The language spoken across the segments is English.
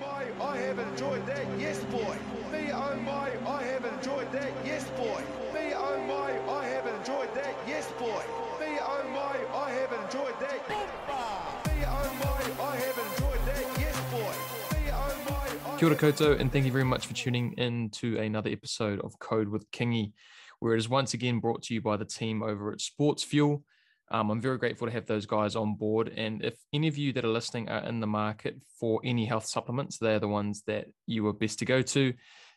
my, I have enjoyed that, yes boy. Me oh my, I have enjoyed that, yes boy. Me oh my, I have enjoyed that, yes boy. Me oh my, I have enjoyed that. Me oh my, I have enjoyed that, yes boy. Oh Kia ora koutou, and thank you very much for tuning in to another episode of Code with Kingy, where it is once again brought to you by the team over at Sports Fuel. Um, I'm very grateful to have those guys on board. And if any of you that are listening are in the market for any health supplements, they're the ones that you are best to go to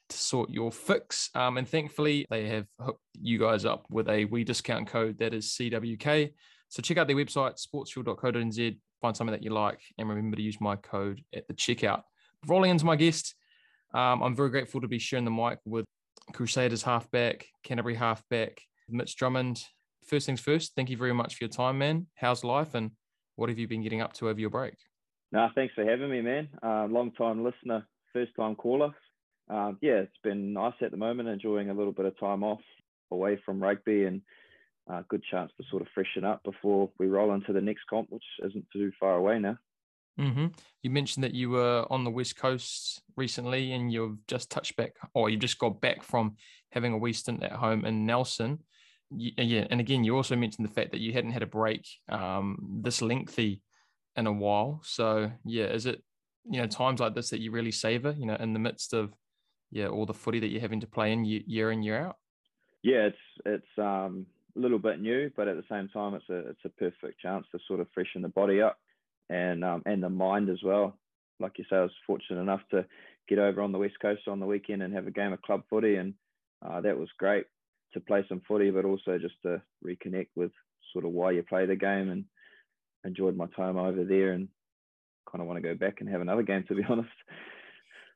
to sort your fix. Um, and thankfully, they have hooked you guys up with a wee discount code that is CWK. So check out their website, sportsfuel.co.nz, find something that you like, and remember to use my code at the checkout. Rolling into my guest, um, I'm very grateful to be sharing the mic with Crusaders halfback, Canterbury halfback, Mitch Drummond. First things first, thank you very much for your time, man. How's life and what have you been getting up to over your break? No, thanks for having me, man. Uh, long time listener, first time caller. Um, yeah, it's been nice at the moment, enjoying a little bit of time off away from rugby and uh, good chance to sort of freshen up before we roll into the next comp, which isn't too far away now. Mm-hmm. You mentioned that you were on the West Coast recently and you've just touched back, or you just got back from having a wee stint at home in Nelson. You, yeah, and again, you also mentioned the fact that you hadn't had a break um, this lengthy in a while. So, yeah, is it you know times like this that you really savor? You know, in the midst of yeah all the footy that you're having to play in year in year out. Yeah, it's it's um, a little bit new, but at the same time, it's a it's a perfect chance to sort of freshen the body up and um, and the mind as well. Like you say, I was fortunate enough to get over on the west coast on the weekend and have a game of club footy, and uh, that was great to play some footy, but also just to reconnect with sort of why you play the game and enjoyed my time over there and kind of want to go back and have another game to be honest.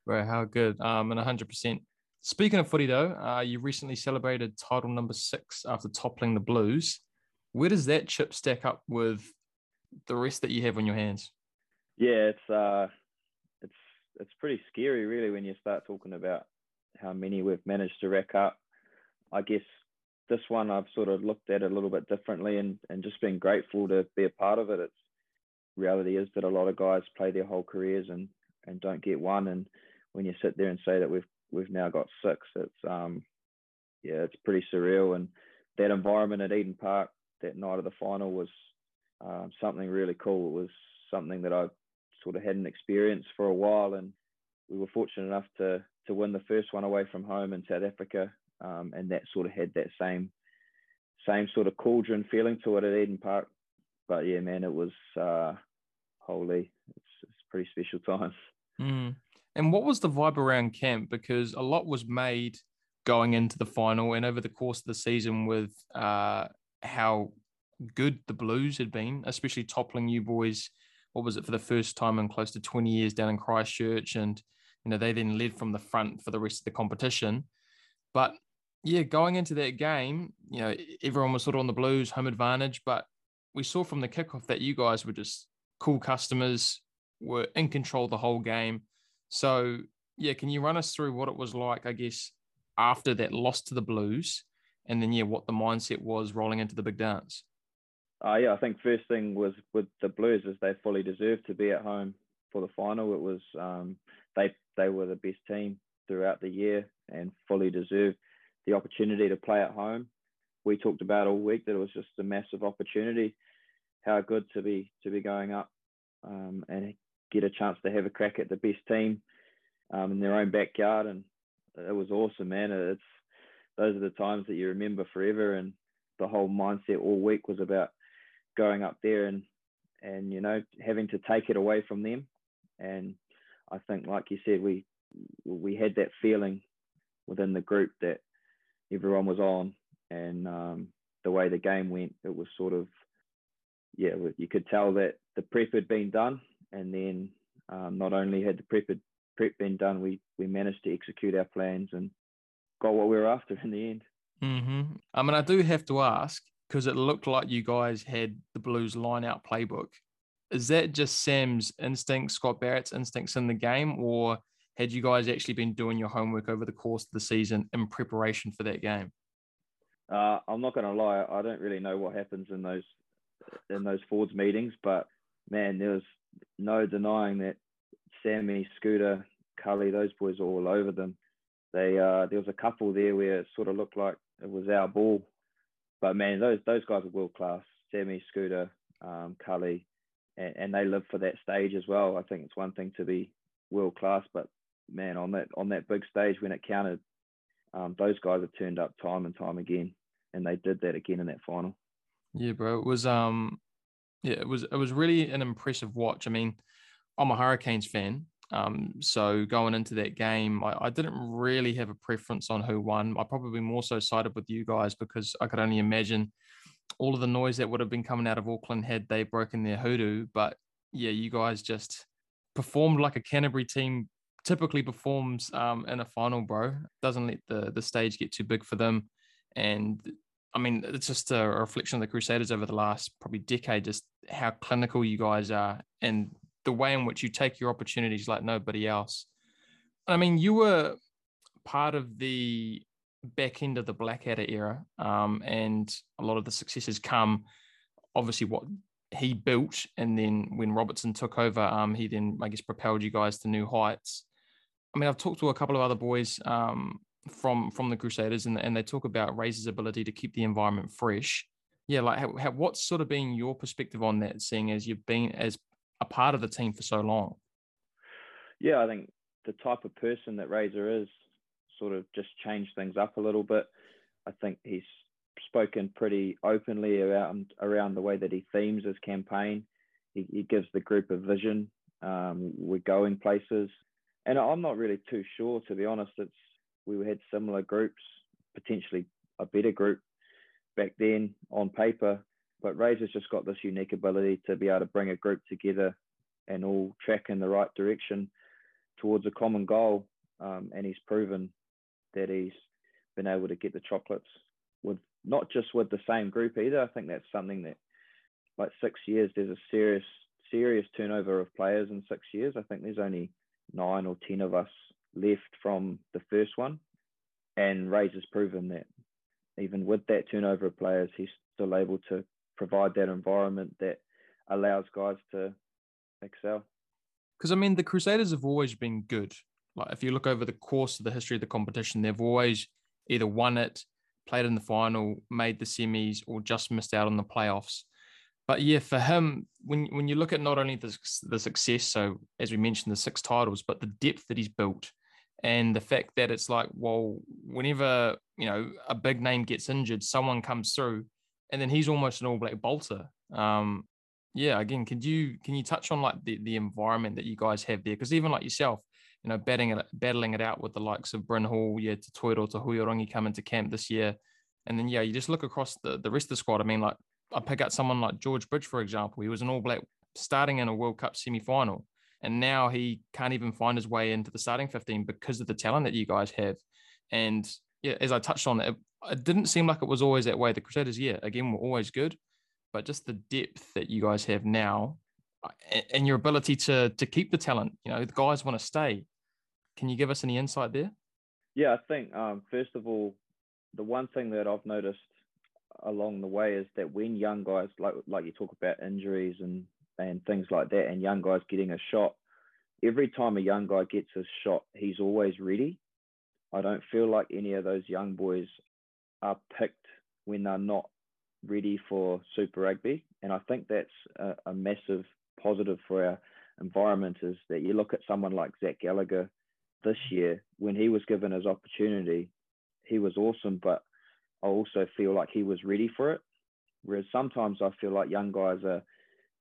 Right, how good. Um, and 100%. Speaking of footy though, uh, you recently celebrated title number six after toppling the Blues. Where does that chip stack up with the rest that you have on your hands? Yeah, it's uh, it's it's pretty scary really when you start talking about how many we've managed to rack up. I guess this one I've sort of looked at a little bit differently and, and just been grateful to be a part of it. It's reality is that a lot of guys play their whole careers and, and don't get one. And when you sit there and say that we've we've now got six, it's um yeah, it's pretty surreal. And that environment at Eden Park that night of the final was um, something really cool. It was something that I sort of hadn't experienced for a while, and we were fortunate enough to to win the first one away from home in South Africa um, and that sort of had that same same sort of cauldron feeling to it at Eden Park. But yeah, man, it was uh, holy. It's, it's pretty special times. Mm. And what was the vibe around camp? Because a lot was made going into the final and over the course of the season with uh, how good the Blues had been, especially toppling you boys. What was it for the first time in close to 20 years down in Christchurch? And, you know, they then led from the front for the rest of the competition. But yeah, going into that game, you know, everyone was sort of on the Blues home advantage, but we saw from the kickoff that you guys were just cool customers, were in control the whole game. So yeah, can you run us through what it was like, I guess, after that loss to the Blues, and then yeah, what the mindset was rolling into the big dance? Uh, yeah, I think first thing was with the Blues is they fully deserved to be at home for the final. It was um, they they were the best team throughout the year and fully deserved the opportunity to play at home. We talked about all week that it was just a massive opportunity. How good to be to be going up um, and get a chance to have a crack at the best team um, in their own backyard, and it was awesome, man. It's those are the times that you remember forever, and the whole mindset all week was about going up there and and you know having to take it away from them. And I think, like you said, we we had that feeling within the group that everyone was on, and um, the way the game went, it was sort of yeah, you could tell that the prep had been done, and then um, not only had the prep had, prep been done, we we managed to execute our plans and got what we were after in the end. Mm-hmm. I mean, I do have to ask because it looked like you guys had the Blues line out playbook. Is that just Sam's instincts, Scott Barrett's instincts in the game, or had you guys actually been doing your homework over the course of the season in preparation for that game? Uh, I'm not going to lie. I don't really know what happens in those in those Fords meetings, but man, there was no denying that Sammy, Scooter, Cully, those boys are all over them. They uh, there was a couple there where it sort of looked like it was our ball, but man, those those guys are world class. Sammy, Scooter, um, Cully, and, and they live for that stage as well. I think it's one thing to be world class, but man, on that on that big stage when it counted, um, those guys have turned up time and time again, and they did that again in that final. Yeah, bro, it was um, yeah, it was it was really an impressive watch. I mean, I'm a Hurricanes fan, um, so going into that game, I, I, didn't really have a preference on who won. I probably more so sided with you guys because I could only imagine all of the noise that would have been coming out of Auckland had they broken their hoodoo. But yeah, you guys just performed like a Canterbury team typically performs um, in a final, bro. Doesn't let the the stage get too big for them, and I mean it's just a reflection of the Crusaders over the last probably decade, just how clinical you guys are and the way in which you take your opportunities like nobody else. I mean, you were part of the back end of the Blackadder era, um, and a lot of the successes come obviously what he built, and then when Robertson took over, um, he then I guess propelled you guys to new heights. I mean, I've talked to a couple of other boys um, from from the Crusaders, and and they talk about Razor's ability to keep the environment fresh. Yeah, like how, how, what's sort of been your perspective on that, seeing as you've been as a part of the team for so long? Yeah, I think the type of person that Razor is sort of just changed things up a little bit. I think he's spoken pretty openly around around the way that he themes his campaign. He, he gives the group a vision. Um, we're going places, and I'm not really too sure, to be honest. It's we had similar groups, potentially a better group back then on paper, but Razor's just got this unique ability to be able to bring a group together and all track in the right direction towards a common goal. Um, and he's proven that he's been able to get the chocolates with not just with the same group either. I think that's something that, like six years, there's a serious serious turnover of players in six years. I think there's only nine or ten of us left from the first one, and Ray's has proven that even with that turnover of players, he's still able to provide that environment that allows guys to excel. Because I mean, the Crusaders have always been good. Like if you look over the course of the history of the competition, they've always either won it, played in the final, made the semis, or just missed out on the playoffs. But yeah, for him, when when you look at not only the, the success, so as we mentioned, the six titles, but the depth that he's built, and the fact that it's like, well, whenever you know a big name gets injured, someone comes through, and then he's almost an All Black bolter. Um, yeah, again, can you can you touch on like the the environment that you guys have there? Because even like yourself, you know, battling it, battling it out with the likes of Bryn Hall, yeah, Te Toiroa Tahuriorangi coming to camp this year. And then, yeah, you just look across the, the rest of the squad. I mean, like, I pick out someone like George Bridge, for example. He was an All Black starting in a World Cup semi final. And now he can't even find his way into the starting 15 because of the talent that you guys have. And yeah, as I touched on, it, it didn't seem like it was always that way. The Crusaders, yeah, again, were always good. But just the depth that you guys have now and your ability to to keep the talent, you know, the guys want to stay. Can you give us any insight there? Yeah, I think um, first of all, the one thing that I've noticed along the way is that when young guys like like you talk about injuries and and things like that, and young guys getting a shot, every time a young guy gets a shot, he's always ready. I don't feel like any of those young boys are picked when they're not ready for Super Rugby, and I think that's a, a massive positive for our environment. Is that you look at someone like Zach Gallagher this year, when he was given his opportunity, he was awesome, but I also feel like he was ready for it. Whereas sometimes I feel like young guys are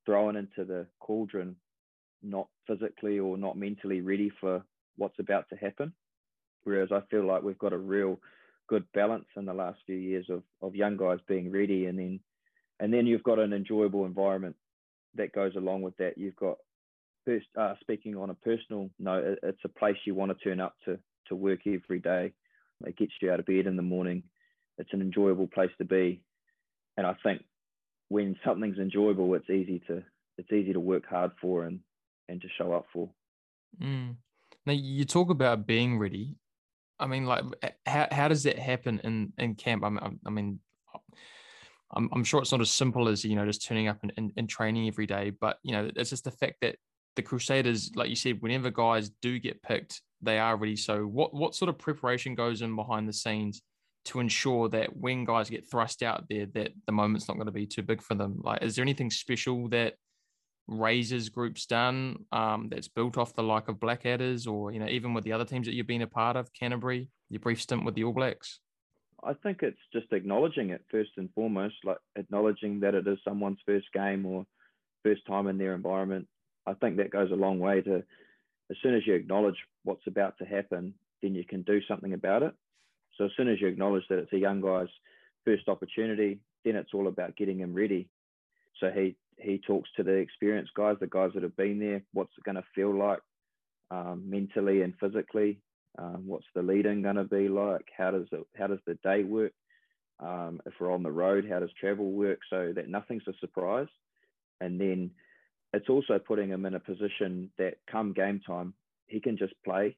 thrown into the cauldron, not physically or not mentally ready for what's about to happen. Whereas I feel like we've got a real good balance in the last few years of, of young guys being ready and then and then you've got an enjoyable environment that goes along with that. You've got first uh, speaking on a personal note, it's a place you want to turn up to to work every day. It gets you out of bed in the morning. It's an enjoyable place to be, and I think when something's enjoyable, it's easy to it's easy to work hard for and and to show up for. Mm. Now you talk about being ready. I mean, like, how, how does that happen in in camp? I mean, I mean, I'm, I'm sure it's not as simple as you know just turning up and, and, and training every day, but you know, it's just the fact that the Crusaders, like you said, whenever guys do get picked, they are ready. So, what what sort of preparation goes in behind the scenes to ensure that when guys get thrust out there, that the moment's not going to be too big for them? Like, is there anything special that Razor's Group's done um, that's built off the like of Blackadders, or you know, even with the other teams that you've been a part of, Canterbury, your brief stint with the All Blacks? I think it's just acknowledging it first and foremost, like acknowledging that it is someone's first game or first time in their environment. I think that goes a long way to as soon as you acknowledge what's about to happen, then you can do something about it. So as soon as you acknowledge that it's a young guy's first opportunity, then it's all about getting him ready. So he he talks to the experienced guys, the guys that have been there, what's it going to feel like um, mentally and physically, um, what's the leading going to be like, how does it how does the day work, um, if we're on the road, how does travel work, so that nothing's a surprise, and then it's also putting him in a position that come game time, he can just play.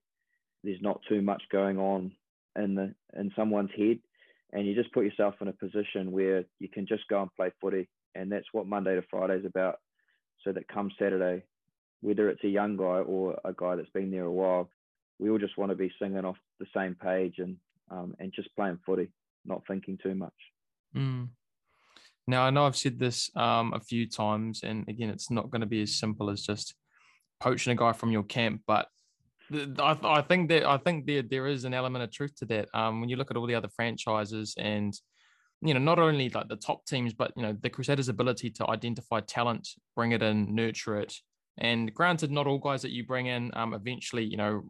There's not too much going on in the in someone's head, and you just put yourself in a position where you can just go and play footy, and that's what Monday to Friday is about. So that come Saturday, whether it's a young guy or a guy that's been there a while, we all just want to be singing off the same page and um, and just playing footy, not thinking too much. Mm. Now, I know I've said this um, a few times, and again, it's not going to be as simple as just poaching a guy from your camp, but I, I think that I think there there is an element of truth to that. Um, when you look at all the other franchises, and you know, not only like the top teams, but you know, the Crusaders' ability to identify talent, bring it in, nurture it, and granted, not all guys that you bring in um, eventually, you know,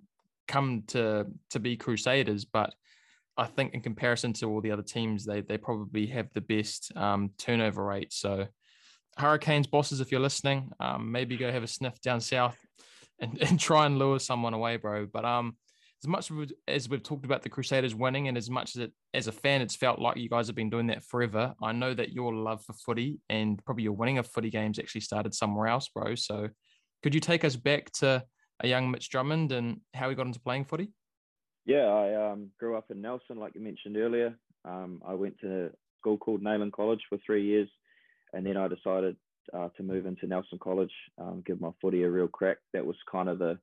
come to to be Crusaders, but I think in comparison to all the other teams, they they probably have the best um, turnover rate. So, Hurricanes bosses, if you're listening, um, maybe go have a sniff down south and, and try and lure someone away, bro. But um, as much as we've talked about the Crusaders winning, and as much as it as a fan, it's felt like you guys have been doing that forever. I know that your love for footy and probably your winning of footy games actually started somewhere else, bro. So, could you take us back to a young Mitch Drummond and how he got into playing footy? Yeah, I um, grew up in Nelson, like you mentioned earlier. Um, I went to a school called Nayland College for three years, and then I decided uh, to move into Nelson College, um, give my footy a real crack. That was kind of the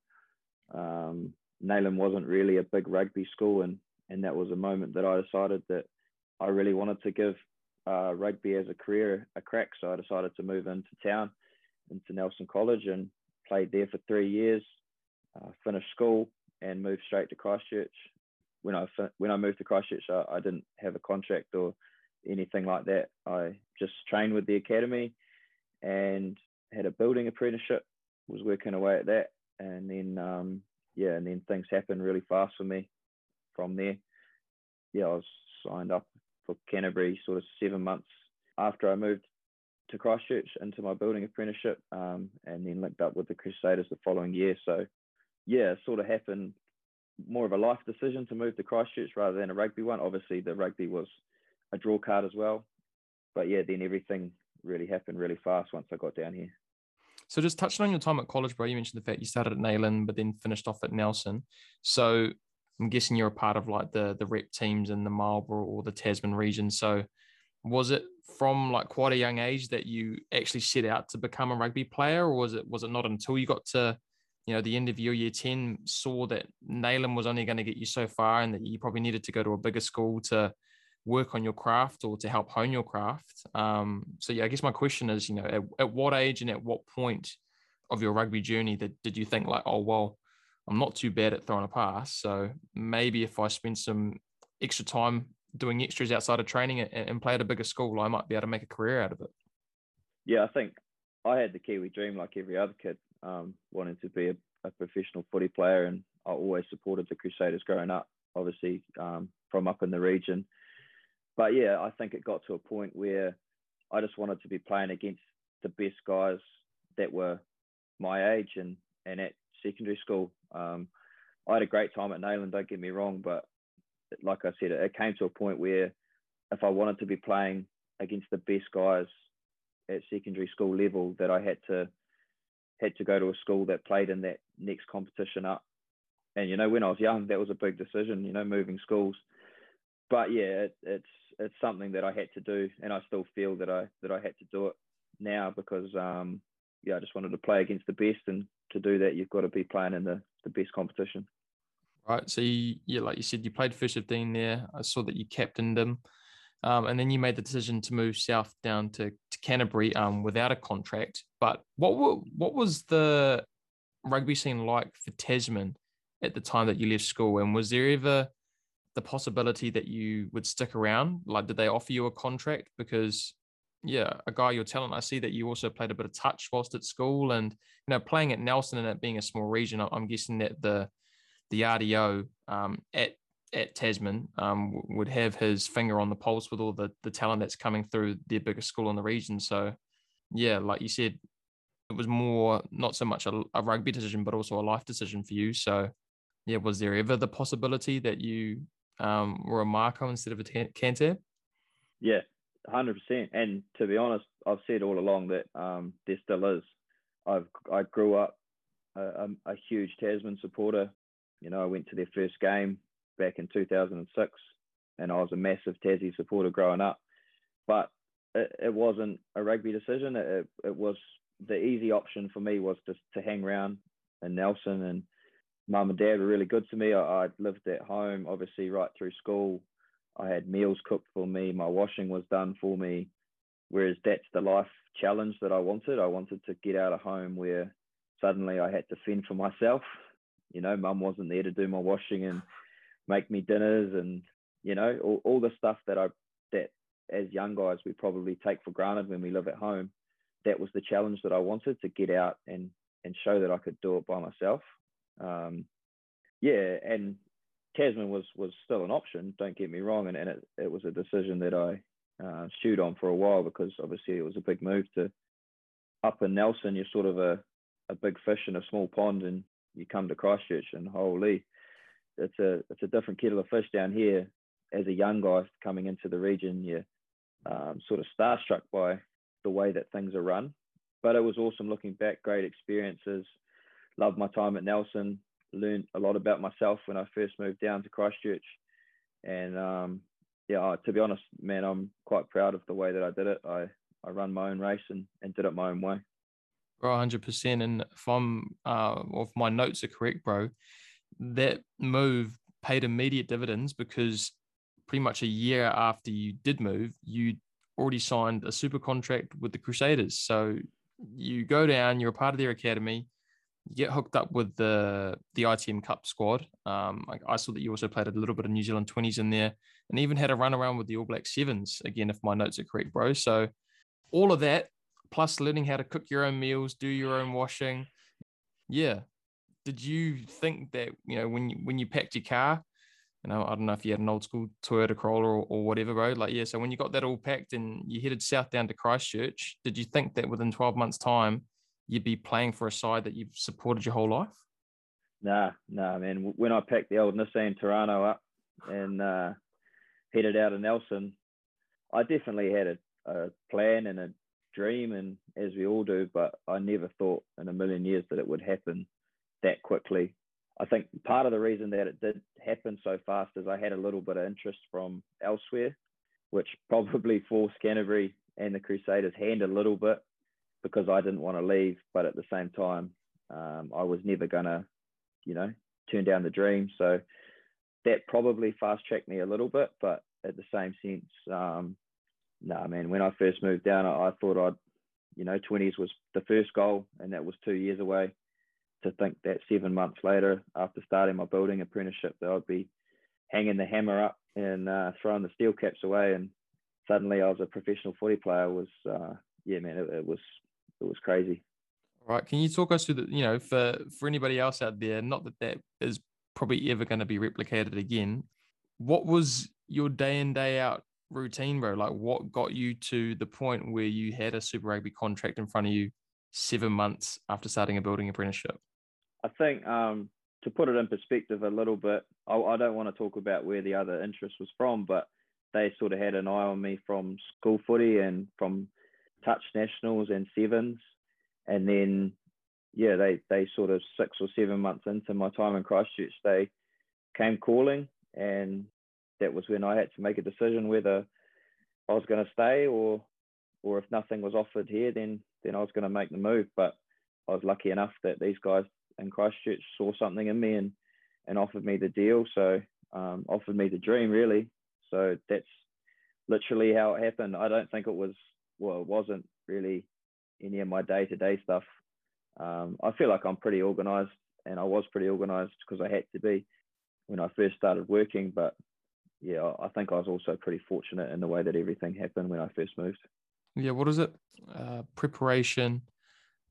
um, Nayland wasn't really a big rugby school, and and that was a moment that I decided that I really wanted to give uh, rugby as a career a crack. So I decided to move into town, into Nelson College, and played there for three years. Uh, finished school, and moved straight to Christchurch. When I when I moved to Christchurch, I, I didn't have a contract or anything like that. I just trained with the academy and had a building apprenticeship. Was working away at that, and then um, yeah, and then things happened really fast for me. From there, yeah, I was signed up for Canterbury sort of seven months after I moved to Christchurch into my building apprenticeship, um, and then linked up with the Crusaders the following year. So yeah, sort of happened more of a life decision to move to Christchurch rather than a rugby one. Obviously, the rugby was a draw card as well. But yeah, then everything really happened really fast once I got down here. So just touching on your time at college, bro, you mentioned the fact you started at Nayland, but then finished off at Nelson. So I'm guessing you're a part of like the the rep teams in the Marlborough or the Tasman region. So was it from like quite a young age that you actually set out to become a rugby player, or was it was it not until you got to you know, the end of your year 10 saw that Nayland was only going to get you so far and that you probably needed to go to a bigger school to work on your craft or to help hone your craft. Um, so, yeah, I guess my question is, you know, at, at what age and at what point of your rugby journey that did you think like, oh, well, I'm not too bad at throwing a pass. So maybe if I spend some extra time doing extras outside of training and, and play at a bigger school, I might be able to make a career out of it. Yeah, I think I had the Kiwi dream like every other kid um, wanting to be a, a, professional footy player, and I always supported the Crusaders growing up. Obviously, um, from up in the region, but yeah, I think it got to a point where I just wanted to be playing against the best guys that were my age and and at secondary school. Um, I had a great time at Nayland, don't get me wrong, but like I said, it came to a point where if I wanted to be playing against the best guys at secondary school level, that I had to had to go to a school that played in that next competition up. And you know, when I was young, that was a big decision. You know, moving schools. But yeah, it, it's it's something that I had to do, and I still feel that I that I had to do it now because um, yeah, I just wanted to play against the best, and to do that, you've got to be playing in the the best competition. Right. So you, yeah, like you said, you played first fifteen there. I saw that you captained them. Um, and then you made the decision to move south down to, to Canterbury um, without a contract. But what were, what was the rugby scene like for Tasman at the time that you left school? And was there ever the possibility that you would stick around? Like, did they offer you a contract? Because, yeah, a guy your talent, I see that you also played a bit of touch whilst at school, and you know, playing at Nelson and it being a small region, I'm guessing that the the RDO um, at at Tasman um, would have his finger on the pulse with all the the talent that's coming through their biggest school in the region. So, yeah, like you said, it was more not so much a, a rugby decision, but also a life decision for you. So, yeah, was there ever the possibility that you um, were a Mako instead of a Canty? Yeah, hundred percent. And to be honest, I've said all along that um, there still is. I've I grew up a, a, a huge Tasman supporter. You know, I went to their first game back in 2006, and I was a massive Tassie supporter growing up. But it, it wasn't a rugby decision. It, it was the easy option for me was just to hang around in Nelson, and mum and dad were really good to me. I, I lived at home, obviously, right through school. I had meals cooked for me. My washing was done for me. Whereas that's the life challenge that I wanted. I wanted to get out of home where suddenly I had to fend for myself. You know, mum wasn't there to do my washing and make me dinners and you know all, all the stuff that I that as young guys we probably take for granted when we live at home. That was the challenge that I wanted to get out and and show that I could do it by myself. Um, yeah, and Tasman was was still an option. Don't get me wrong, and, and it, it was a decision that I uh, stewed on for a while because obviously it was a big move to up in Nelson. You're sort of a a big fish in a small pond, and you come to Christchurch and holy, it's a it's a different kettle of fish down here. As a young guy coming into the region, you're um, sort of starstruck by the way that things are run. But it was awesome looking back, great experiences. Loved my time at Nelson. Learned a lot about myself when I first moved down to Christchurch, and um, yeah, to be honest, man, I'm quite proud of the way that I did it. I I run my own race and, and did it my own way. Bro, hundred percent. And if I'm, uh, if my notes are correct, bro, that move paid immediate dividends because pretty much a year after you did move, you already signed a super contract with the Crusaders. So you go down, you're a part of their academy, get hooked up with the the ITM Cup squad. Um, I, I, saw that you also played a little bit of New Zealand 20s in there and even had a run around with the All Black Sevens, again, if my notes are correct, bro. So all of that, plus learning how to cook your own meals, do your own washing. Yeah, did you think that you know when you, when you packed your car you know, I don't know if you had an old school Toyota Corolla or, or, whatever, bro. Like, yeah. So when you got that all packed and you headed south down to Christchurch, did you think that within 12 months' time you'd be playing for a side that you've supported your whole life? Nah, nah, man. When I packed the old Nissan Terrano up and uh, headed out of Nelson, I definitely had a, a plan and a dream, and as we all do, but I never thought in a million years that it would happen that quickly. I think part of the reason that it did happen so fast is I had a little bit of interest from elsewhere, which probably forced Canterbury and the Crusaders' hand a little bit because I didn't want to leave. But at the same time, um, I was never going to, you know, turn down the dream. So that probably fast tracked me a little bit. But at the same sense, um, no, nah, man, when I first moved down, I, I thought I'd, you know, 20s was the first goal, and that was two years away to think that seven months later, after starting my building apprenticeship, that I'd be hanging the hammer up and uh, throwing the steel caps away, and suddenly I was a professional footy player. Was uh, yeah, man, it, it was it was crazy. All right, can you talk us through the you know for for anybody else out there, not that that is probably ever going to be replicated again. What was your day in day out routine, bro? Like, what got you to the point where you had a Super Rugby contract in front of you seven months after starting a building apprenticeship? I think um, to put it in perspective a little bit, I, I, don't want to talk about where the other interest was from, but they sort of had an eye on me from school footy and from touch nationals and sevens, and then yeah, they they sort of six or seven months into my time in Christchurch, they came calling, and that was when I had to make a decision whether I was going to stay or or if nothing was offered here, then then I was going to make the move. But I was lucky enough that these guys in Christchurch saw something in me and and offered me the deal. So um, offered me the dream really. So that's literally how it happened. I don't think it was well, it wasn't really any of my day to day stuff. Um, I feel like I'm pretty organized, and I was pretty organized because I had to be when I first started working. But yeah, I think I was also pretty fortunate in the way that everything happened when I first moved. Yeah, what is it? Uh, preparation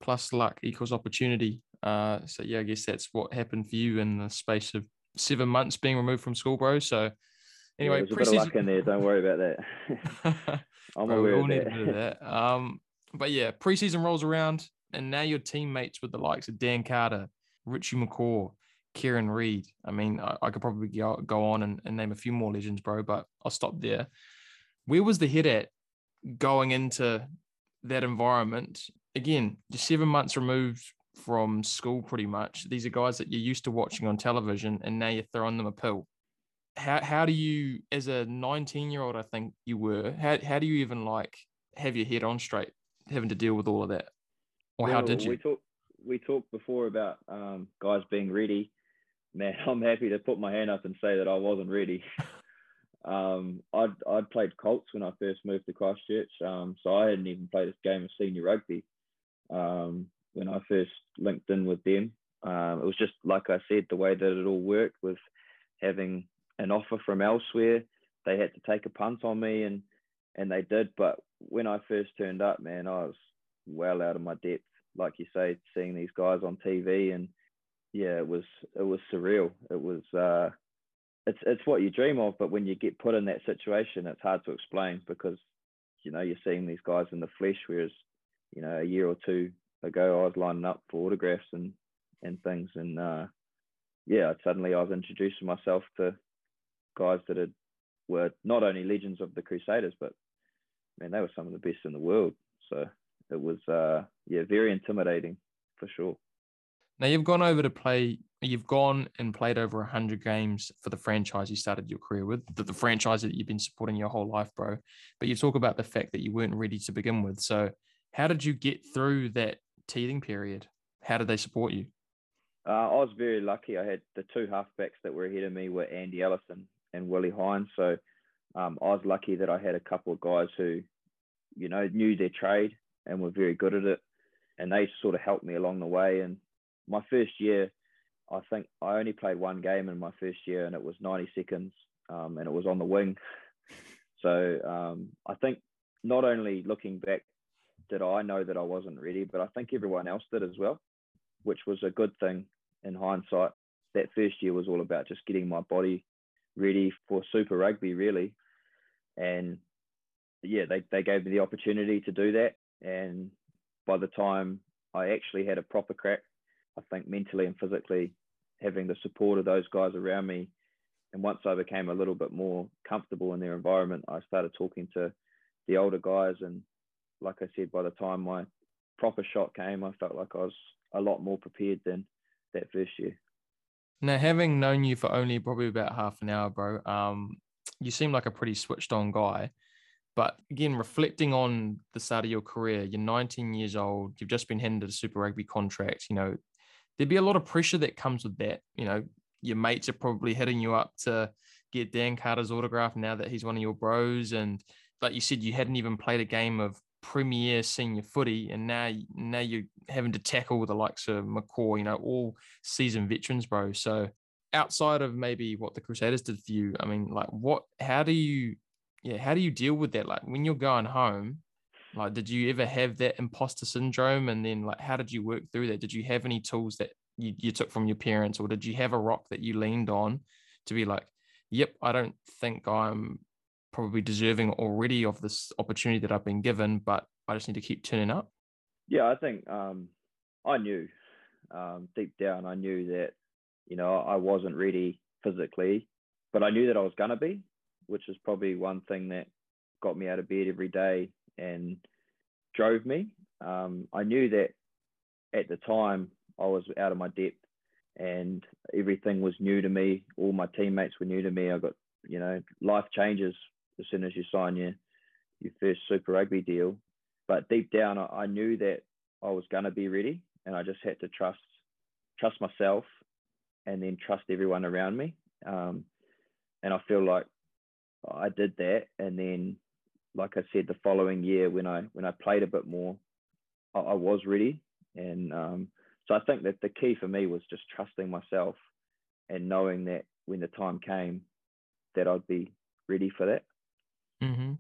plus luck equals opportunity. Uh, so yeah, I guess that's what happened for you in the space of seven months being removed from school, bro. So anyway, yeah, there's a bit of luck in there. Don't worry about that. I'm bro, aware of that. of that. Um, but yeah, preseason rolls around, and now you're teammates with the likes of Dan Carter, Richie McCaw, Kieran Read. I mean, I, I could probably go, go on and, and name a few more legends, bro, but I'll stop there. Where was the head at going into that environment? Again, you're seven months removed from school pretty much. These are guys that you're used to watching on television, and now you're throwing them a pill. How how do you, as a 19 year old, I think you were, how how do you even like have your head on straight, having to deal with all of that, or well, how did you? We talked we talked before about um, guys being ready. Man, I'm happy to put my hand up and say that I wasn't ready. um, I'd I'd played Colts when I first moved to Christchurch, um, so I hadn't even played a game of senior rugby. Um, when I first linked in with them. Um, it was just like I said, the way that it all worked with having an offer from elsewhere. They had to take a punt on me, and and they did. But when I first turned up, man, I was well out of my depth. Like you say, seeing these guys on TV, and yeah, it was it was surreal. It was uh, it's it's what you dream of, but when you get put in that situation, it's hard to explain because you know you're seeing these guys in the flesh, whereas you know a year or two ago, I was lining up for autographs and and things, and uh, yeah, suddenly I was introducing myself to guys that had were not only legends of the Crusaders, but man, they were some of the best in the world. So it was uh, yeah, very intimidating for sure. Now you've gone over to play. You've gone and played over hundred games for the franchise you started your career with, the, the franchise that you've been supporting your whole life, bro. But you talk about the fact that you weren't ready to begin with. So how did you get through that teething period? How did they support you? Uh, I was very lucky. I had the two halfbacks that were ahead of me were Andy Ellis and Willie Heinz. So um, I was lucky that I had a couple of guys who, you know, knew their trade and were very good at it. And they sort of helped me along the way. And my first year, I think I only played one game in my first year and it was 90 seconds um, and it was on the wing. So um, I think not only looking back did I know that I wasn't ready, but I think everyone else did as well, which was a good thing in hindsight. That first year was all about just getting my body ready for Super Rugby, really. And yeah, they, they gave me the opportunity to do that. And by the time I actually had a proper crack, I think mentally and physically, having the support of those guys around me. And once I became a little bit more comfortable in their environment, I started talking to the older guys and like I said, by the time my proper shot came, I felt like I was a lot more prepared than that first year. Now, having known you for only probably about half an hour, bro, um, you seem like a pretty switched on guy. But again, reflecting on the start of your career, you're 19 years old, you've just been handed a Super Rugby contract. You know, there'd be a lot of pressure that comes with that. You know, your mates are probably hitting you up to get Dan Carter's autograph now that he's one of your bros. And like you said, you hadn't even played a game of premier senior footy, and now now you're having to tackle the likes of McCaw, you know, all seasoned veterans, bro. So outside of maybe what the Crusaders did for you, I mean, like what? How do you, yeah, how do you deal with that? Like when you're going home, like did you ever have that imposter syndrome, and then like how did you work through that? Did you have any tools that you, you took from your parents, or did you have a rock that you leaned on to be like, yep, I don't think I'm probably deserving already of this opportunity that I've been given, but I just need to keep turning up? Yeah, I think um, I knew um, deep down, I knew that, you know, I wasn't ready physically, but I knew that I was going to be, which is probably one thing that got me out of bed every day and drove me. Um, I knew that at the time I was out of my depth and everything was new to me. All my teammates were new to me. I got, you know, life changes as soon as you sign your your first Super Rugby deal. but deep down, I, I knew that I was going to be ready, and I just had to trust trust myself, and then trust everyone around me. Um, and I feel like I did that, and then, like I said, the following year when I when I played a bit more, I, I was ready, and um, so I think that the key for me was just trusting myself and knowing that when the time came, that I'd be ready for that. Mm-hmm.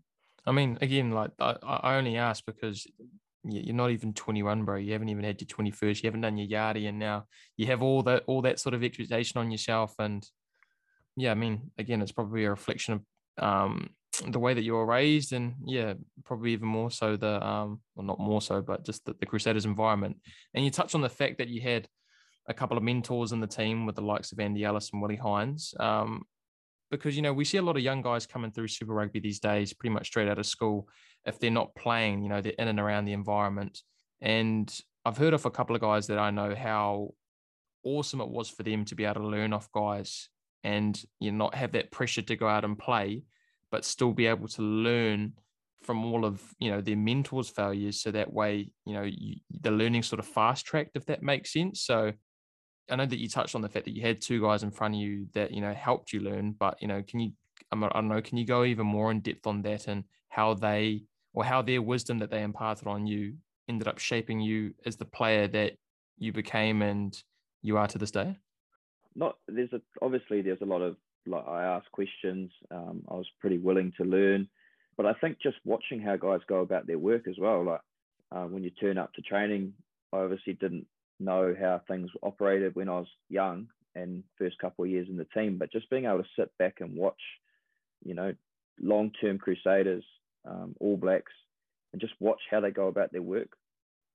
I mean, again, like I, I only ask because you're not even 21, bro. You haven't even had your 21st. You haven't done your yardie, and now you have all that all that sort of expectation on yourself. And yeah, I mean, again, it's probably a reflection of um, the way that you were raised, and yeah, probably even more so the um, well, not more so, but just the, the Crusaders environment. And you touched on the fact that you had a couple of mentors in the team with the likes of Andy Ellis and Willie Heinz. Um, because you know we see a lot of young guys coming through Super Rugby these days, pretty much straight out of school. If they're not playing, you know they're in and around the environment. And I've heard of a couple of guys that I know how awesome it was for them to be able to learn off guys and you know, not have that pressure to go out and play, but still be able to learn from all of you know their mentors' failures. So that way, you know, you, the learning sort of fast tracked, if that makes sense. So I know that you touched on the fact that you had two guys in front of you that you know helped you learn, but you know, can you I don't know, can you go even more in depth on that and how they or how their wisdom that they imparted on you ended up shaping you as the player that you became and you are to this day? Not there's a obviously there's a lot of like I asked questions. Um, I was pretty willing to learn, but I think just watching how guys go about their work as well. Like uh, when you turn up to training, I obviously didn't know how things operated when I was young and first couple of years in the team, but just being able to sit back and watch, you know, long-term Crusaders, um, All Blacks, and just watch how they go about their work,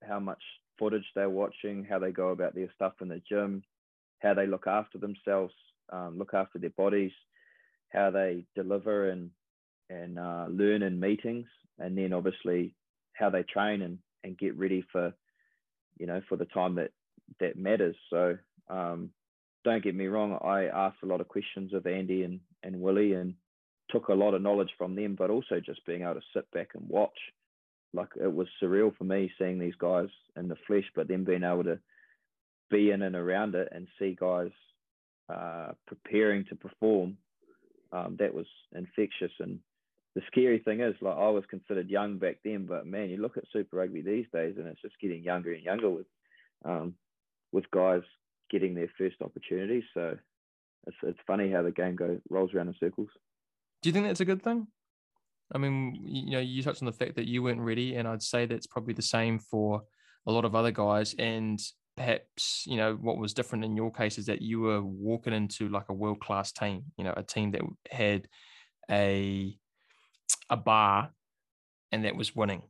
how much footage they're watching, how they go about their stuff in the gym, how they look after themselves, um, look after their bodies, how they deliver and and uh, learn in meetings, and then obviously how they train and and get ready for you know, for the time that that matters. So um, don't get me wrong, I asked a lot of questions of Andy and, and Willie and took a lot of knowledge from them, but also just being able to sit back and watch. Like it was surreal for me seeing these guys in the flesh, but then being able to be in and around it and see guys uh, preparing to perform. Um, that was infectious and the scary thing is, like I was considered young back then, but man, you look at Super Rugby these days, and it's just getting younger and younger with, um, with guys getting their first opportunities. So it's it's funny how the game goes rolls around in circles. Do you think that's a good thing? I mean, you know, you touched on the fact that you weren't ready, and I'd say that's probably the same for a lot of other guys. And perhaps, you know, what was different in your case is that you were walking into like a world class team, you know, a team that had a a bar and that was winning.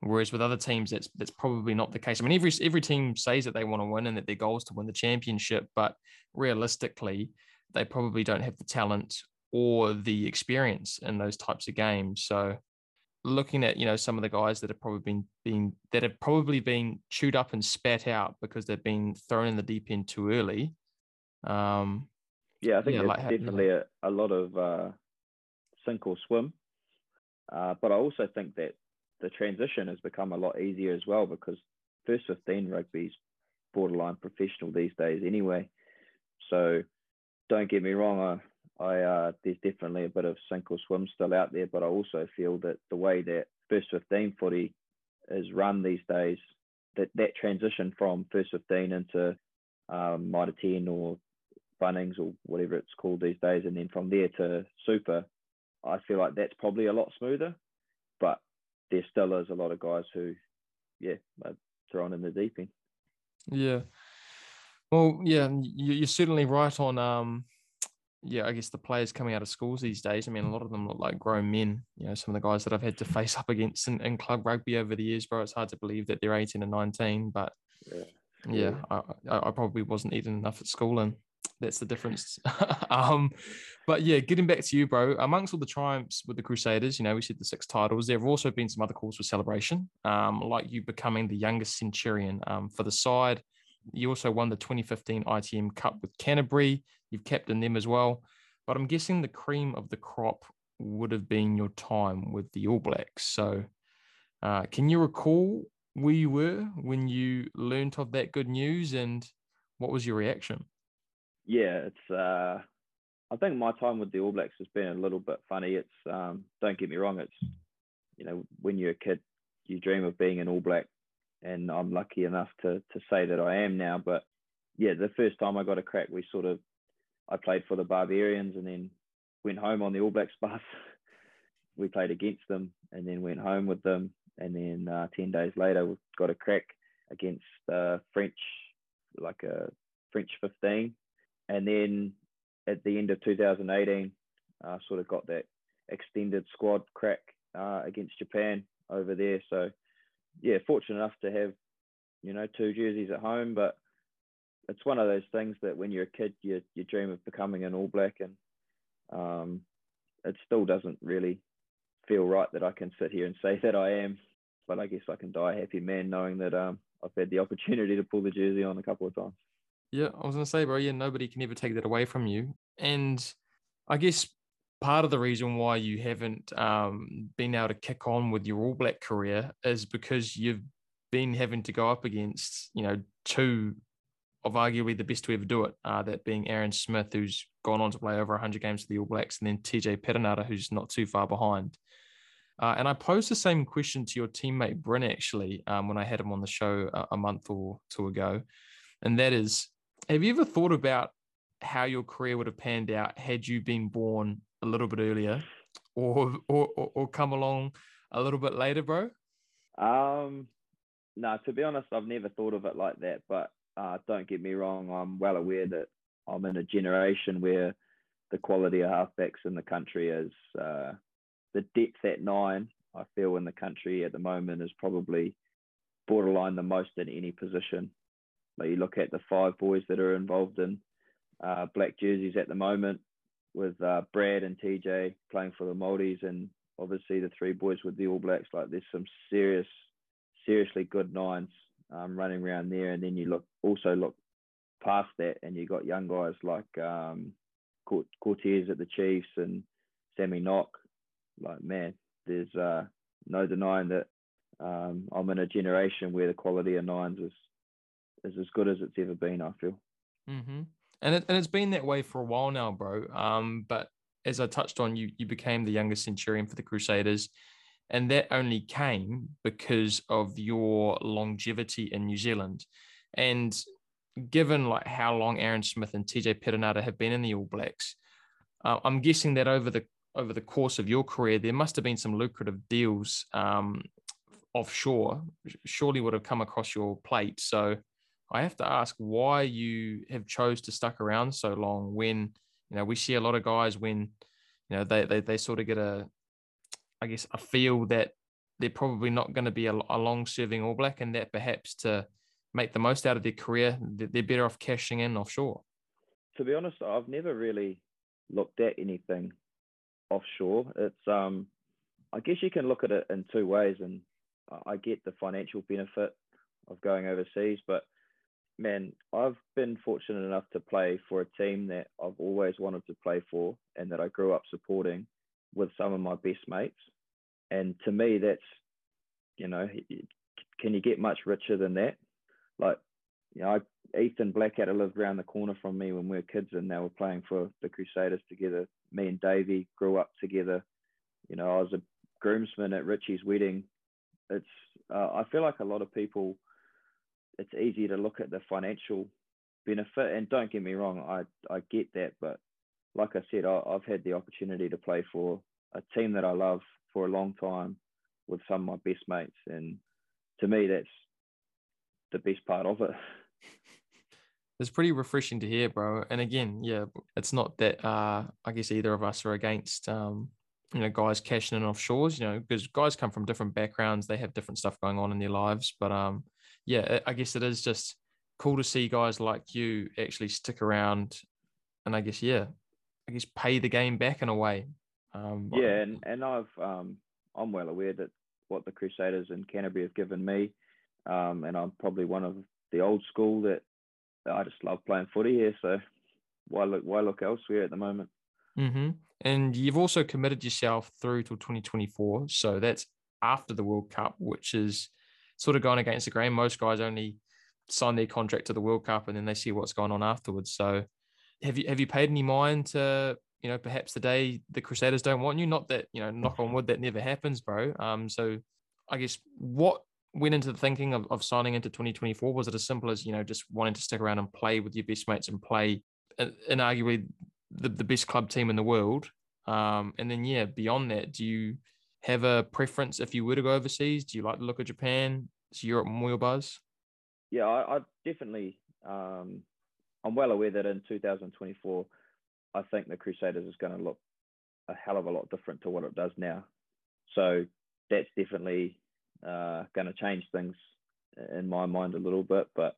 Whereas with other teams, that's that's probably not the case. I mean, every every team says that they want to win and that their goal is to win the championship, but realistically, they probably don't have the talent or the experience in those types of games. So, looking at you know some of the guys that have probably been being that have probably been chewed up and spat out because they've been thrown in the deep end too early. Um, yeah, I think yeah, like, definitely a, a lot of uh, sink or swim uh, but I also think that the transition has become a lot easier as well because first 15 rugby is borderline professional these days anyway. So don't get me wrong, I, I uh, there's definitely a bit of sink or swim still out there, but I also feel that the way that first 15 footy is run these days, that that transition from first 15 into um, Mitre 10 or Bunnings or whatever it's called these days, and then from there to Super I feel like that's probably a lot smoother, but there still is a lot of guys who, yeah, are thrown in the deep end. Yeah. Well, yeah, you're certainly right on. Um, yeah, I guess the players coming out of schools these days. I mean, a lot of them look like grown men. You know, some of the guys that I've had to face up against in, in club rugby over the years, bro. It's hard to believe that they're 18 and 19, but yeah, yeah I, I probably wasn't eating enough at school and that's the difference. um, but yeah, getting back to you, bro. Amongst all the triumphs with the Crusaders, you know, we said the six titles. There have also been some other calls for celebration, um, like you becoming the youngest centurion um, for the side. You also won the 2015 ITM Cup with Canterbury. You've captained them as well. But I'm guessing the cream of the crop would have been your time with the All Blacks. So, Uh, can you recall where you were when you learnt of that good news and what was your reaction? Yeah, it's. Uh, I think my time with the All Blacks has been a little bit funny. It's. Um, don't get me wrong. It's. You know, when you're a kid, you dream of being an All Black, and I'm lucky enough to to say that I am now. But yeah, the first time I got a crack, we sort of. I played for the Barbarians and then went home on the All Blacks bus. we played against them and then went home with them. And then uh, 10 days later, we got a crack against uh, French, like a French 15. And then at the end of 2018, uh, sort of got that extended squad crack uh, against Japan over there. So, yeah, fortunate enough to have, you know, two jerseys at home. But it's one of those things that when you're a kid, you, you dream of becoming an All Black. And um, it still doesn't really feel right that I can sit here and say that I am. But I guess I can die a happy man knowing that um, I've had the opportunity to pull the jersey on a couple of times. Yeah, I was gonna say, bro. Yeah, nobody can ever take that away from you. And I guess part of the reason why you haven't um, been able to kick on with your All Black career is because you've been having to go up against, you know, two of arguably the best to ever do it. Uh, that being Aaron Smith, who's gone on to play over 100 games for the All Blacks, and then TJ Perenara, who's not too far behind. Uh, and I posed the same question to your teammate Bryn actually um, when I had him on the show a, a, month or two ago, and that is, have you ever thought about how your career would have panned out had you been born a little bit earlier, or or or, come along a little bit later, bro? Um, no, to be honest, I've never thought of it like that. But uh, don't get me wrong, I'm well aware that I'm in a generation where the quality of halfbacks in the country is uh, the depth at nine. I feel in the country at the moment is probably borderline the most in any position. But you look at the five boys that are involved in uh, black jerseys at the moment, with uh, Brad and TJ playing for the Maldives, and obviously the three boys with the All Blacks. Like there's some serious, seriously good nines um, running around there, and then you look also look past that, and you got young guys like um, Cortez at the Chiefs and Sammy Nock. Like man, there's uh, no denying that um, I'm in a generation where the quality of nines is is as good as it's ever been. I feel. Mm-hmm. And it, and it's been that way for a while now, bro. Um, but as I touched on, you you became the youngest centurion for the Crusaders, and that only came because of your longevity in New Zealand. And given like how long Aaron Smith and TJ Perenara have been in the All Blacks, uh, I'm guessing that over the over the course of your career, there must have been some lucrative deals um, offshore. Surely would have come across your plate. So I have to ask why you have chose to stuck around so long. When you know we see a lot of guys when you know they they, they sort of get a, I guess a feel that they're probably not going to be a, a long serving All Black, and that perhaps to make the most out of their career, they're better off cashing in offshore? To be honest, I've never really looked at anything offshore. It's um, I guess you can look at it in two ways, and I get the financial benefit of going overseas, but man, I've been fortunate enough to play for a team that I've always wanted to play for, and that I grew up supporting with some of my best mates. And to me, that's you know, can you get much richer than that? like you know, I, Ethan Blackadder lived around the corner from me when we were kids, and they were playing for the Crusaders together. Me and Davey grew up together. You know, I was a groomsman at Richie's wedding. It's uh, I feel like a lot of people, it's easy to look at the financial benefit, and don't get me wrong, I I get that, but like I said, I, I've had the opportunity to play for a team that I love for a long time with some of my best mates, and to me, that's the best part of it. It's pretty refreshing to hear, bro. And again, yeah, it's not that uh, I guess either of us are against um, you know guys cashing in offshores, you know, because guys come from different backgrounds, they have different stuff going on in their lives. But um, yeah, I guess it is just cool to see guys like you actually stick around, and I guess yeah, I guess pay the game back in a way. Um, yeah, and and I've um, I'm well aware that what the Crusaders in Canterbury have given me um, and I'm probably one of the old school that, I just love playing footy here. So why look why look elsewhere at the moment? Mm-hmm. And you've also committed yourself through till 2024. So that's after the World Cup, which is sort of going against the grain. Most guys only sign their contract to the World Cup and then they see what's going on afterwards. So have you have you paid any mind to you know perhaps the day the Crusaders don't want you? Not that you know, knock on wood, that never happens, bro. Um, so I guess what went into the thinking of, of signing into 2024? Was it as simple as you know just wanting to stick around and play with your best mates and play in, in arguably the, the best club team in the world? Um, and then yeah, beyond that, do you have a preference if you were to go overseas? Do you like the look of Japan? Is Europe more your buzz? Yeah, I, I definitely. Um, I'm well aware that in 2024, I think the Crusaders is going to look a hell of a lot different to what it does now. So that's definitely uh, going to change things in my mind a little bit. But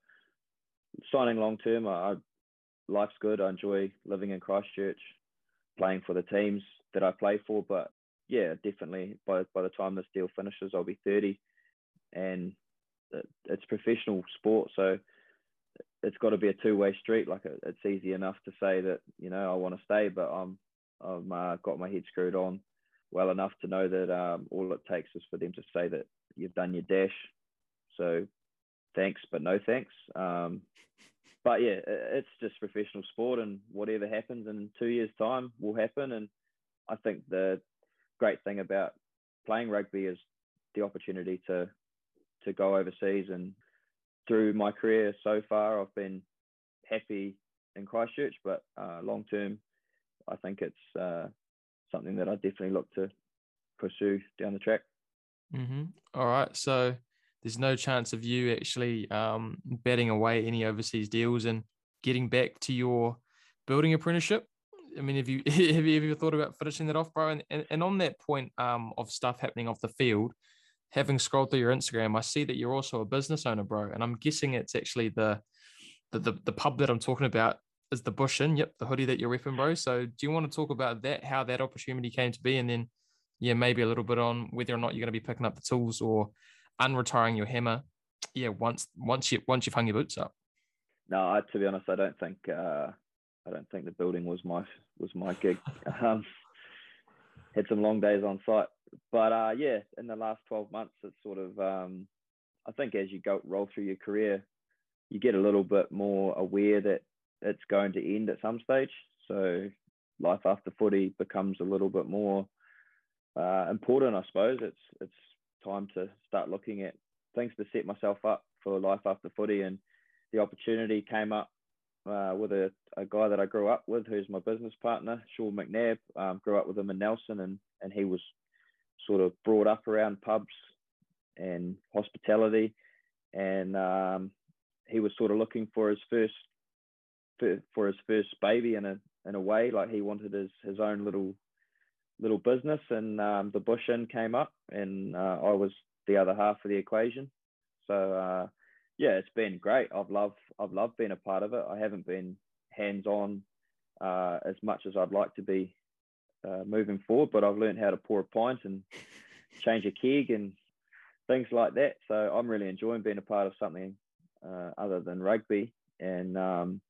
signing long term, I, I, life's good. I enjoy living in Christchurch, playing for the teams that I play for. But yeah, definitely by by the time this deal finishes, I'll be 30, and it's professional sport, so it's got to be a two way street. Like it's easy enough to say that you know I want to stay, but I'm I've uh, got my head screwed on well enough to know that um, all it takes is for them to say that you've done your dash. So thanks, but no thanks. Um, but yeah, it's just professional sport, and whatever happens in two years' time will happen. And I think the great thing about playing rugby is the opportunity to to go overseas. And through my career so far, I've been happy in Christchurch, but uh, long term, I think it's uh, something that I definitely look to pursue down the track. Mm-hmm. All right. So there's no chance of you actually um, betting away any overseas deals and getting back to your building apprenticeship. I mean, have you have you ever thought about finishing that off, bro? And, and, and on that point um, of stuff happening off the field, having scrolled through your Instagram, I see that you're also a business owner, bro. And I'm guessing it's actually the the the, the pub that I'm talking about is the Bush Inn. Yep, the hoodie that you're repping, bro. So do you want to talk about that, how that opportunity came to be, and then yeah, maybe a little bit on whether or not you're going to be picking up the tools or unretiring your hammer. Yeah, once once you once you've hung your boots up. No, I, to be honest, I don't think uh, I don't think the building was my was my gig. um, had some long days on site, but uh, yeah, in the last twelve months, it's sort of um, I think as you go roll through your career, you get a little bit more aware that it's going to end at some stage. So life after footy becomes a little bit more uh, important, I suppose. It's it's time to start looking at things to set myself up for life after footy, and the opportunity came up uh, with a, a guy that I grew up with, who's my business partner, Sean McNabb. Um, grew up with him in Nelson, and and he was sort of brought up around pubs and hospitality, and um, he was sort of looking for his first for, his first baby in a in a way, like he wanted his his own little little business, and um, the Bush Inn came up, and uh, I was the other half of the equation. So uh, yeah, it's been great. I've loved I've loved being a part of it. I haven't been hands on uh, as much as I'd like to be uh, moving forward, but I've learned how to pour a pint and change a keg and things like that. So I'm really enjoying being a part of something uh, other than rugby, and um,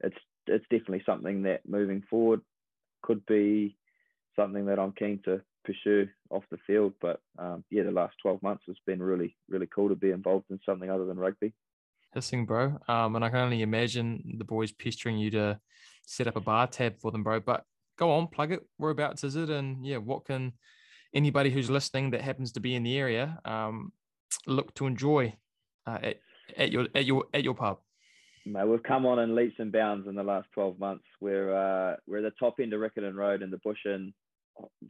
it's it's definitely something that moving forward could be something that I'm keen to pursue off the field. But um, yeah, the last 12 months has been really, really cool to be involved in something other than rugby. Hissing, bro. Um, and I can only imagine the boys pestering you to set up a bar tab for them, bro. But go on, plug it. Whereabouts is it? And yeah, what can anybody who's listening that happens to be in the area um, look to enjoy uh, at, at your at your at your pub? Mate, we've come on in leaps and bounds in the last 12 months. We're uh, we're at the top end of Riccarton Road in the Bush Inn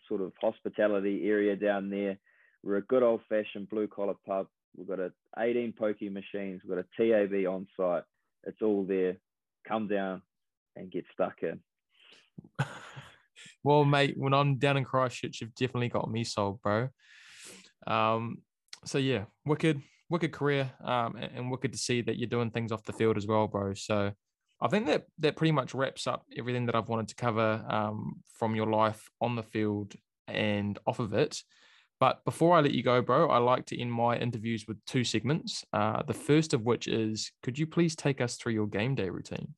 sort of hospitality area down there. We're a good old fashioned blue collar pub. We've got a 18 pokey machines. We've got a TAB on site. It's all there. Come down and get stuck in. Well, mate, when I'm down in Christchurch, you've definitely got me sold, bro. Um, so yeah, wicked, wicked career, um, and, and wicked to see that you're doing things off the field as well, bro. So I think that that pretty much wraps up everything that I've wanted to cover um, from your life on the field and off of it. But before I let you go, bro, I like to end my interviews with two segments. Uh, the first of which is, could you please take us through your game day routine?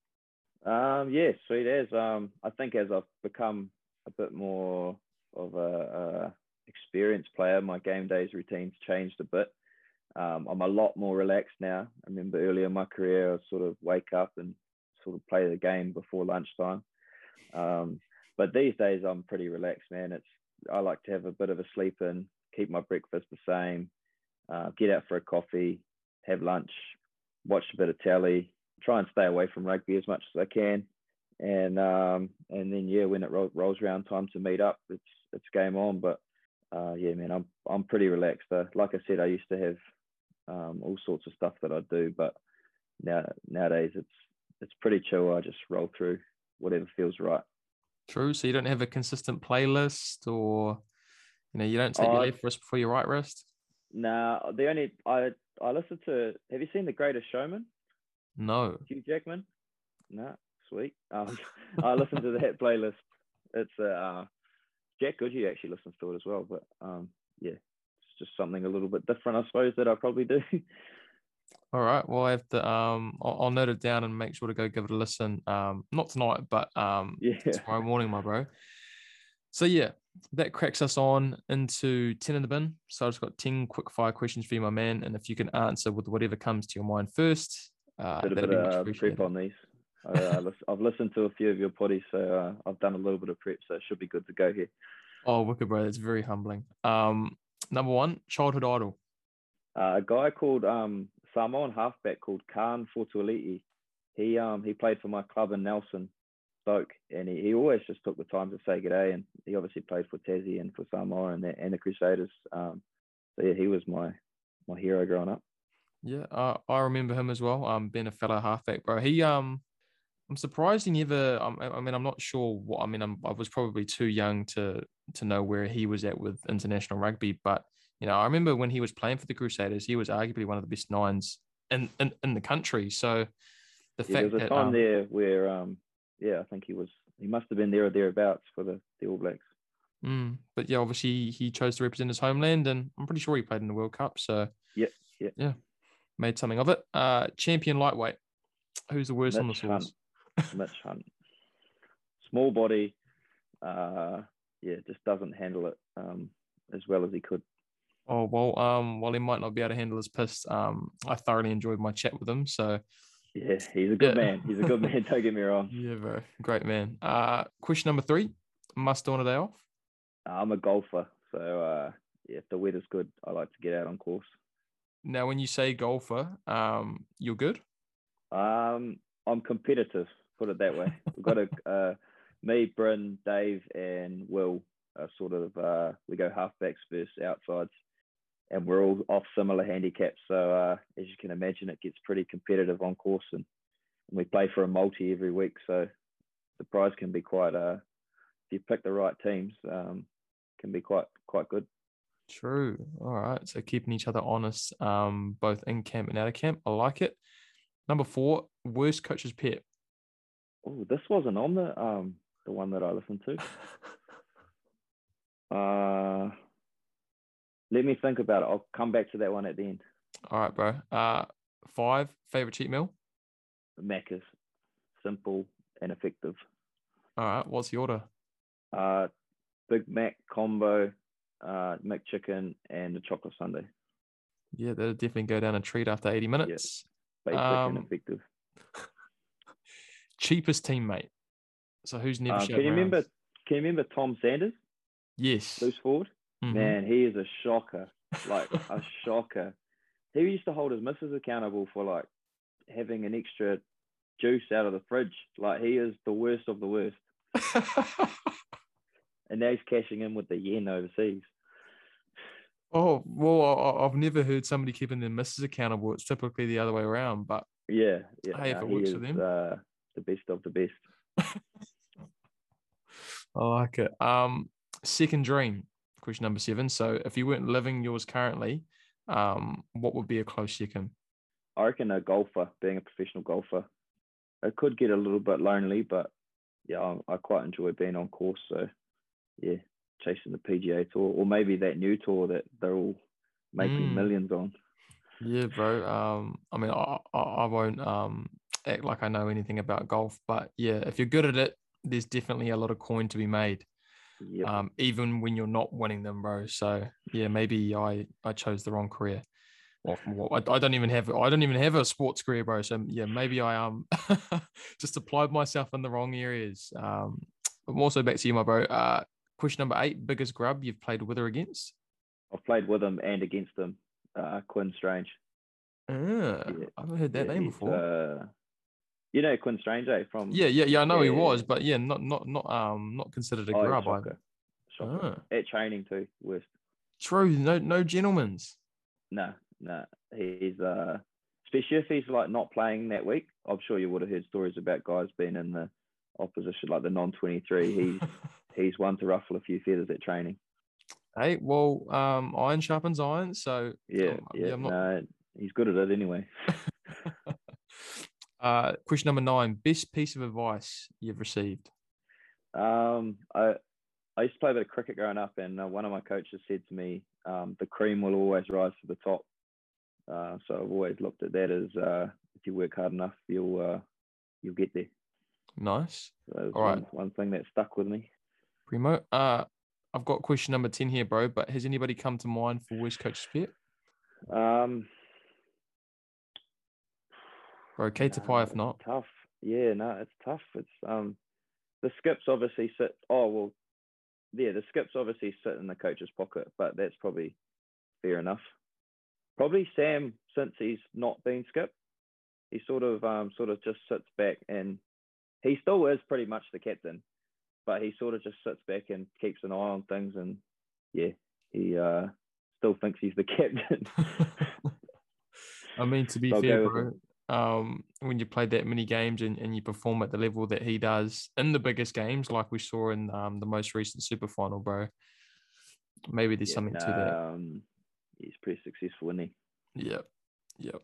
Um, yeah, sweet as. Um, I think as I've become a bit more of a, experienced player, my game days routines changed a bit. Um, I'm a lot more relaxed now. I remember earlier in my career, I sort of wake up and sort of play the game before lunchtime. Um, but these days, I'm pretty relaxed, man. It's I like to have a bit of a sleep in, keep my breakfast the same, uh, get out for a coffee, have lunch, watch a bit of telly, try and stay away from rugby as much as I can, and um, and then yeah, when it ro- rolls around time to meet up, it's it's game on. But uh, yeah, man, I'm I'm pretty relaxed. Uh, like I said, I used to have um, all sorts of stuff that I do, but now nowadays it's it's pretty chill. I just roll through whatever feels right. True. So you don't have a consistent playlist, or you know, you don't take your left wrist before your right wrist. Nah, the only I I listen to. Have you seen The Greatest Showman? No. Hugh Jackman. Nah, sweet. Um, I listen to that playlist. It's uh, Jack Goodhue actually listens to it as well, but um, yeah, it's just something a little bit different, I suppose, that I probably do. All right. Well, I have to. Um, I'll, I'll, note it down and make sure to go give it a listen. Um, not tonight, but um, yeah. tomorrow morning, my bro. So yeah, that cracks us on into ten in the bin. So I've just got ten quick fire questions for you, my man, and if you can answer with whatever comes to your mind first, uh, a bit of prep on these. uh, I've listened to a few of your potties, so uh, I've done a little bit of prep, so it should be good to go here. Oh, wicked, bro! That's very humbling. Um, number one, childhood idol. Uh, a guy called um, Samoan halfback called Kahn Fotuali'i. He um he played for my club in Nelson, Stoke, and he, he always just took the time to say good day. And he obviously played for Tassie and for Samoa and the, and the Crusaders. Um, so yeah, he was my my hero growing up. Yeah, uh, I remember him as well. Um, being a fellow halfback, bro. He um, I'm surprised he never. Um, I mean, I'm not sure what. I mean, I'm, I was probably too young to to know where he was at with international rugby, but you know, I remember when he was playing for the Crusaders, he was arguably one of the best nines in in, in the country. So the yeah, fact there was a time um, there where, um, yeah, I think he was he must have been there or thereabouts for the the All Blacks. Mm, but yeah, obviously he chose to represent his homeland, and I'm pretty sure he played in the World Cup. So yeah, yeah, yeah, made something of it. Uh, champion lightweight. Who's the worst Mitch on the sauce? Mitch Hunt. Small body. Uh, yeah, just doesn't handle it um, as well as he could. Oh well, um, while he might not be able to handle his piss, um, I thoroughly enjoyed my chat with him. So yeah, he's a good yeah. man. He's a good man. Don't get me wrong. Yeah, bro, great man. Uh, question number three: Must on a day off? I'm a golfer, so uh, yeah, if the weather's good, I like to get out on course. Now, when you say golfer, um, you're good. Um, I'm competitive. Put it that way. We've got a uh, me, Bryn, Dave, and Will are sort of uh, we go halfbacks versus outsides and we're all off similar handicaps. So uh, as you can imagine, it gets pretty competitive on course, and, and, we play for a multi every week. So the prize can be quite. Uh, if you pick the right teams, um, can be quite quite good. True. All right. So keeping each other honest, um, both in camp and out of camp. I like it. Number four, worst coach's pet. Oh, this wasn't on the um the one that I listened to. uh let me think about it. I'll come back to that one at the end. All right, bro. Uh, five favorite cheat meal. Macca's, simple and effective. All right. What's the order? Uh, Big Mac combo, uh, McChicken, and a chocolate sundae. Yeah, that'll definitely go down a treat after 80 minutes. Yeah. Basic um, and effective. cheapest teammate. So who's never uh, Can you remember? Can you remember Tom Sanders? Yes. Loose forward. Mm-hmm. Man, he is a shocker, like a shocker. He used to hold his missus accountable for like having an extra juice out of the fridge. Like he is the worst of the worst. and now he's cashing in with the yen overseas. Oh well, I've never heard somebody keeping their missus accountable. It's typically the other way around, but yeah, yeah. Hey, if it works is, for them, uh, the best of the best. I like it. Um, second dream question number seven. So if you weren't living yours currently, um, what would be a close second? I reckon a golfer, being a professional golfer. It could get a little bit lonely, but yeah, I, I quite enjoy being on course. So yeah, chasing the PGA tour, or maybe that new tour that they're all making mm. millions on. Yeah, bro. Um, I mean, I, I, I won't um act like I know anything about golf, but yeah, if you're good at it, there's definitely a lot of coin to be made. Yep. um, even when you're not winning them, bro. So yeah, maybe I I chose the wrong career. Well, well, I, I don't even have I don't even have a sports career, bro. So yeah, maybe I um just applied myself in the wrong areas. Um, but more so back to you, my bro. Uh, question number eight: biggest grub you've played with or against? I've played with him and against him. Uh, Quinn Strange. Ah, Yeah. I haven't heard that Yeah, name before. Uh, you know Quinn Strange, eh? From yeah, yeah, yeah. I know he was, but yeah, not not not um not considered a Oh, grub. Shocker. Shocker. Ah, At training too, West. true. No, no gentlemen's. No, no. He's uh especially if he's like not playing that week. I'm sure you would have heard stories about guys being in the opposition, like the non twenty three. He's he's one to ruffle a few feathers at training. Hey, well, um, iron sharpens iron. So Yeah, um, yeah. I'm not No, he's good at it anyway. uh, question number nine: best piece of advice you've received. Um, I I used to play a bit of cricket growing up, and uh, one of my coaches said to me, um, "The cream will always rise to the top." Uh, so I've always looked at that as uh, if you work hard enough, you'll uh, you'll get there. Nice, So All right. one, one thing that stuck with me. Primo. Uh, I've got question number ten here, bro. But has anybody come to mind for West Coast Spit? Um, Bro, Kate pie if not. tough. Yeah, no, it's tough. It's um, the skips obviously sit. Oh well, yeah, the skips obviously sit in the coach's pocket, but that's probably fair enough. Probably Sam, since he's not been skipped, he sort of um sort of just sits back and he still is pretty much the captain, but he sort of just sits back and keeps an eye on things and yeah, he uh still thinks he's the captain. I mean, to be I'll fair, bro, um, when you play that many games and, and you perform at the level that he does in the biggest games, like we saw in um, the most recent super final, bro, maybe there's Yeah, something to that. Um, he's pretty successful, isn't he? Yep. Yep.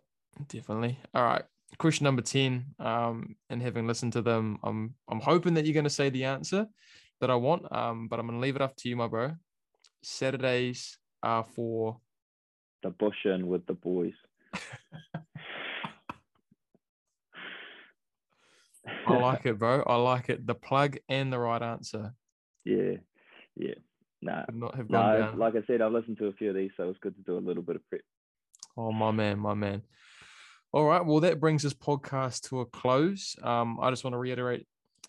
Definitely. All right. Question number 10. Um, and having listened to them, I'm I'm hoping that you're gonna say the answer that I want. Um, but I'm gonna leave it up to you, my bro. Saturdays are for The Bush Inn with the boys. I like it, bro. I like it. The plug and the right answer yeah, yeah. Nah, not have gone no. down. Like I said, I've listened to a few of these, so it's good to do a little bit of prep. Oh, my man, my man. All right. Well, that brings this podcast to a close. Um, I just want to reiterate,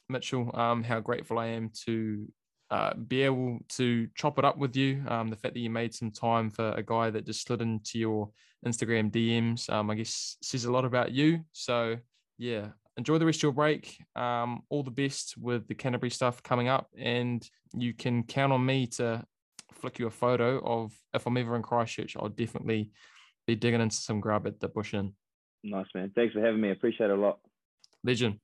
Mitchell, um, how grateful I am to uh, be able to chop it up with you. Um, the fact that you made some time for a guy that just slid into your Instagram DMs, um, I guess says a lot about you. So, yeah, enjoy the rest of your break. Um, all the best with the Canterbury stuff coming up. And you can count on me to flick you a photo of if I'm ever in Christchurch, I'll definitely be digging into some grub at the Bush Inn. Nice man. Thanks for having me. Appreciate it a lot. Legend.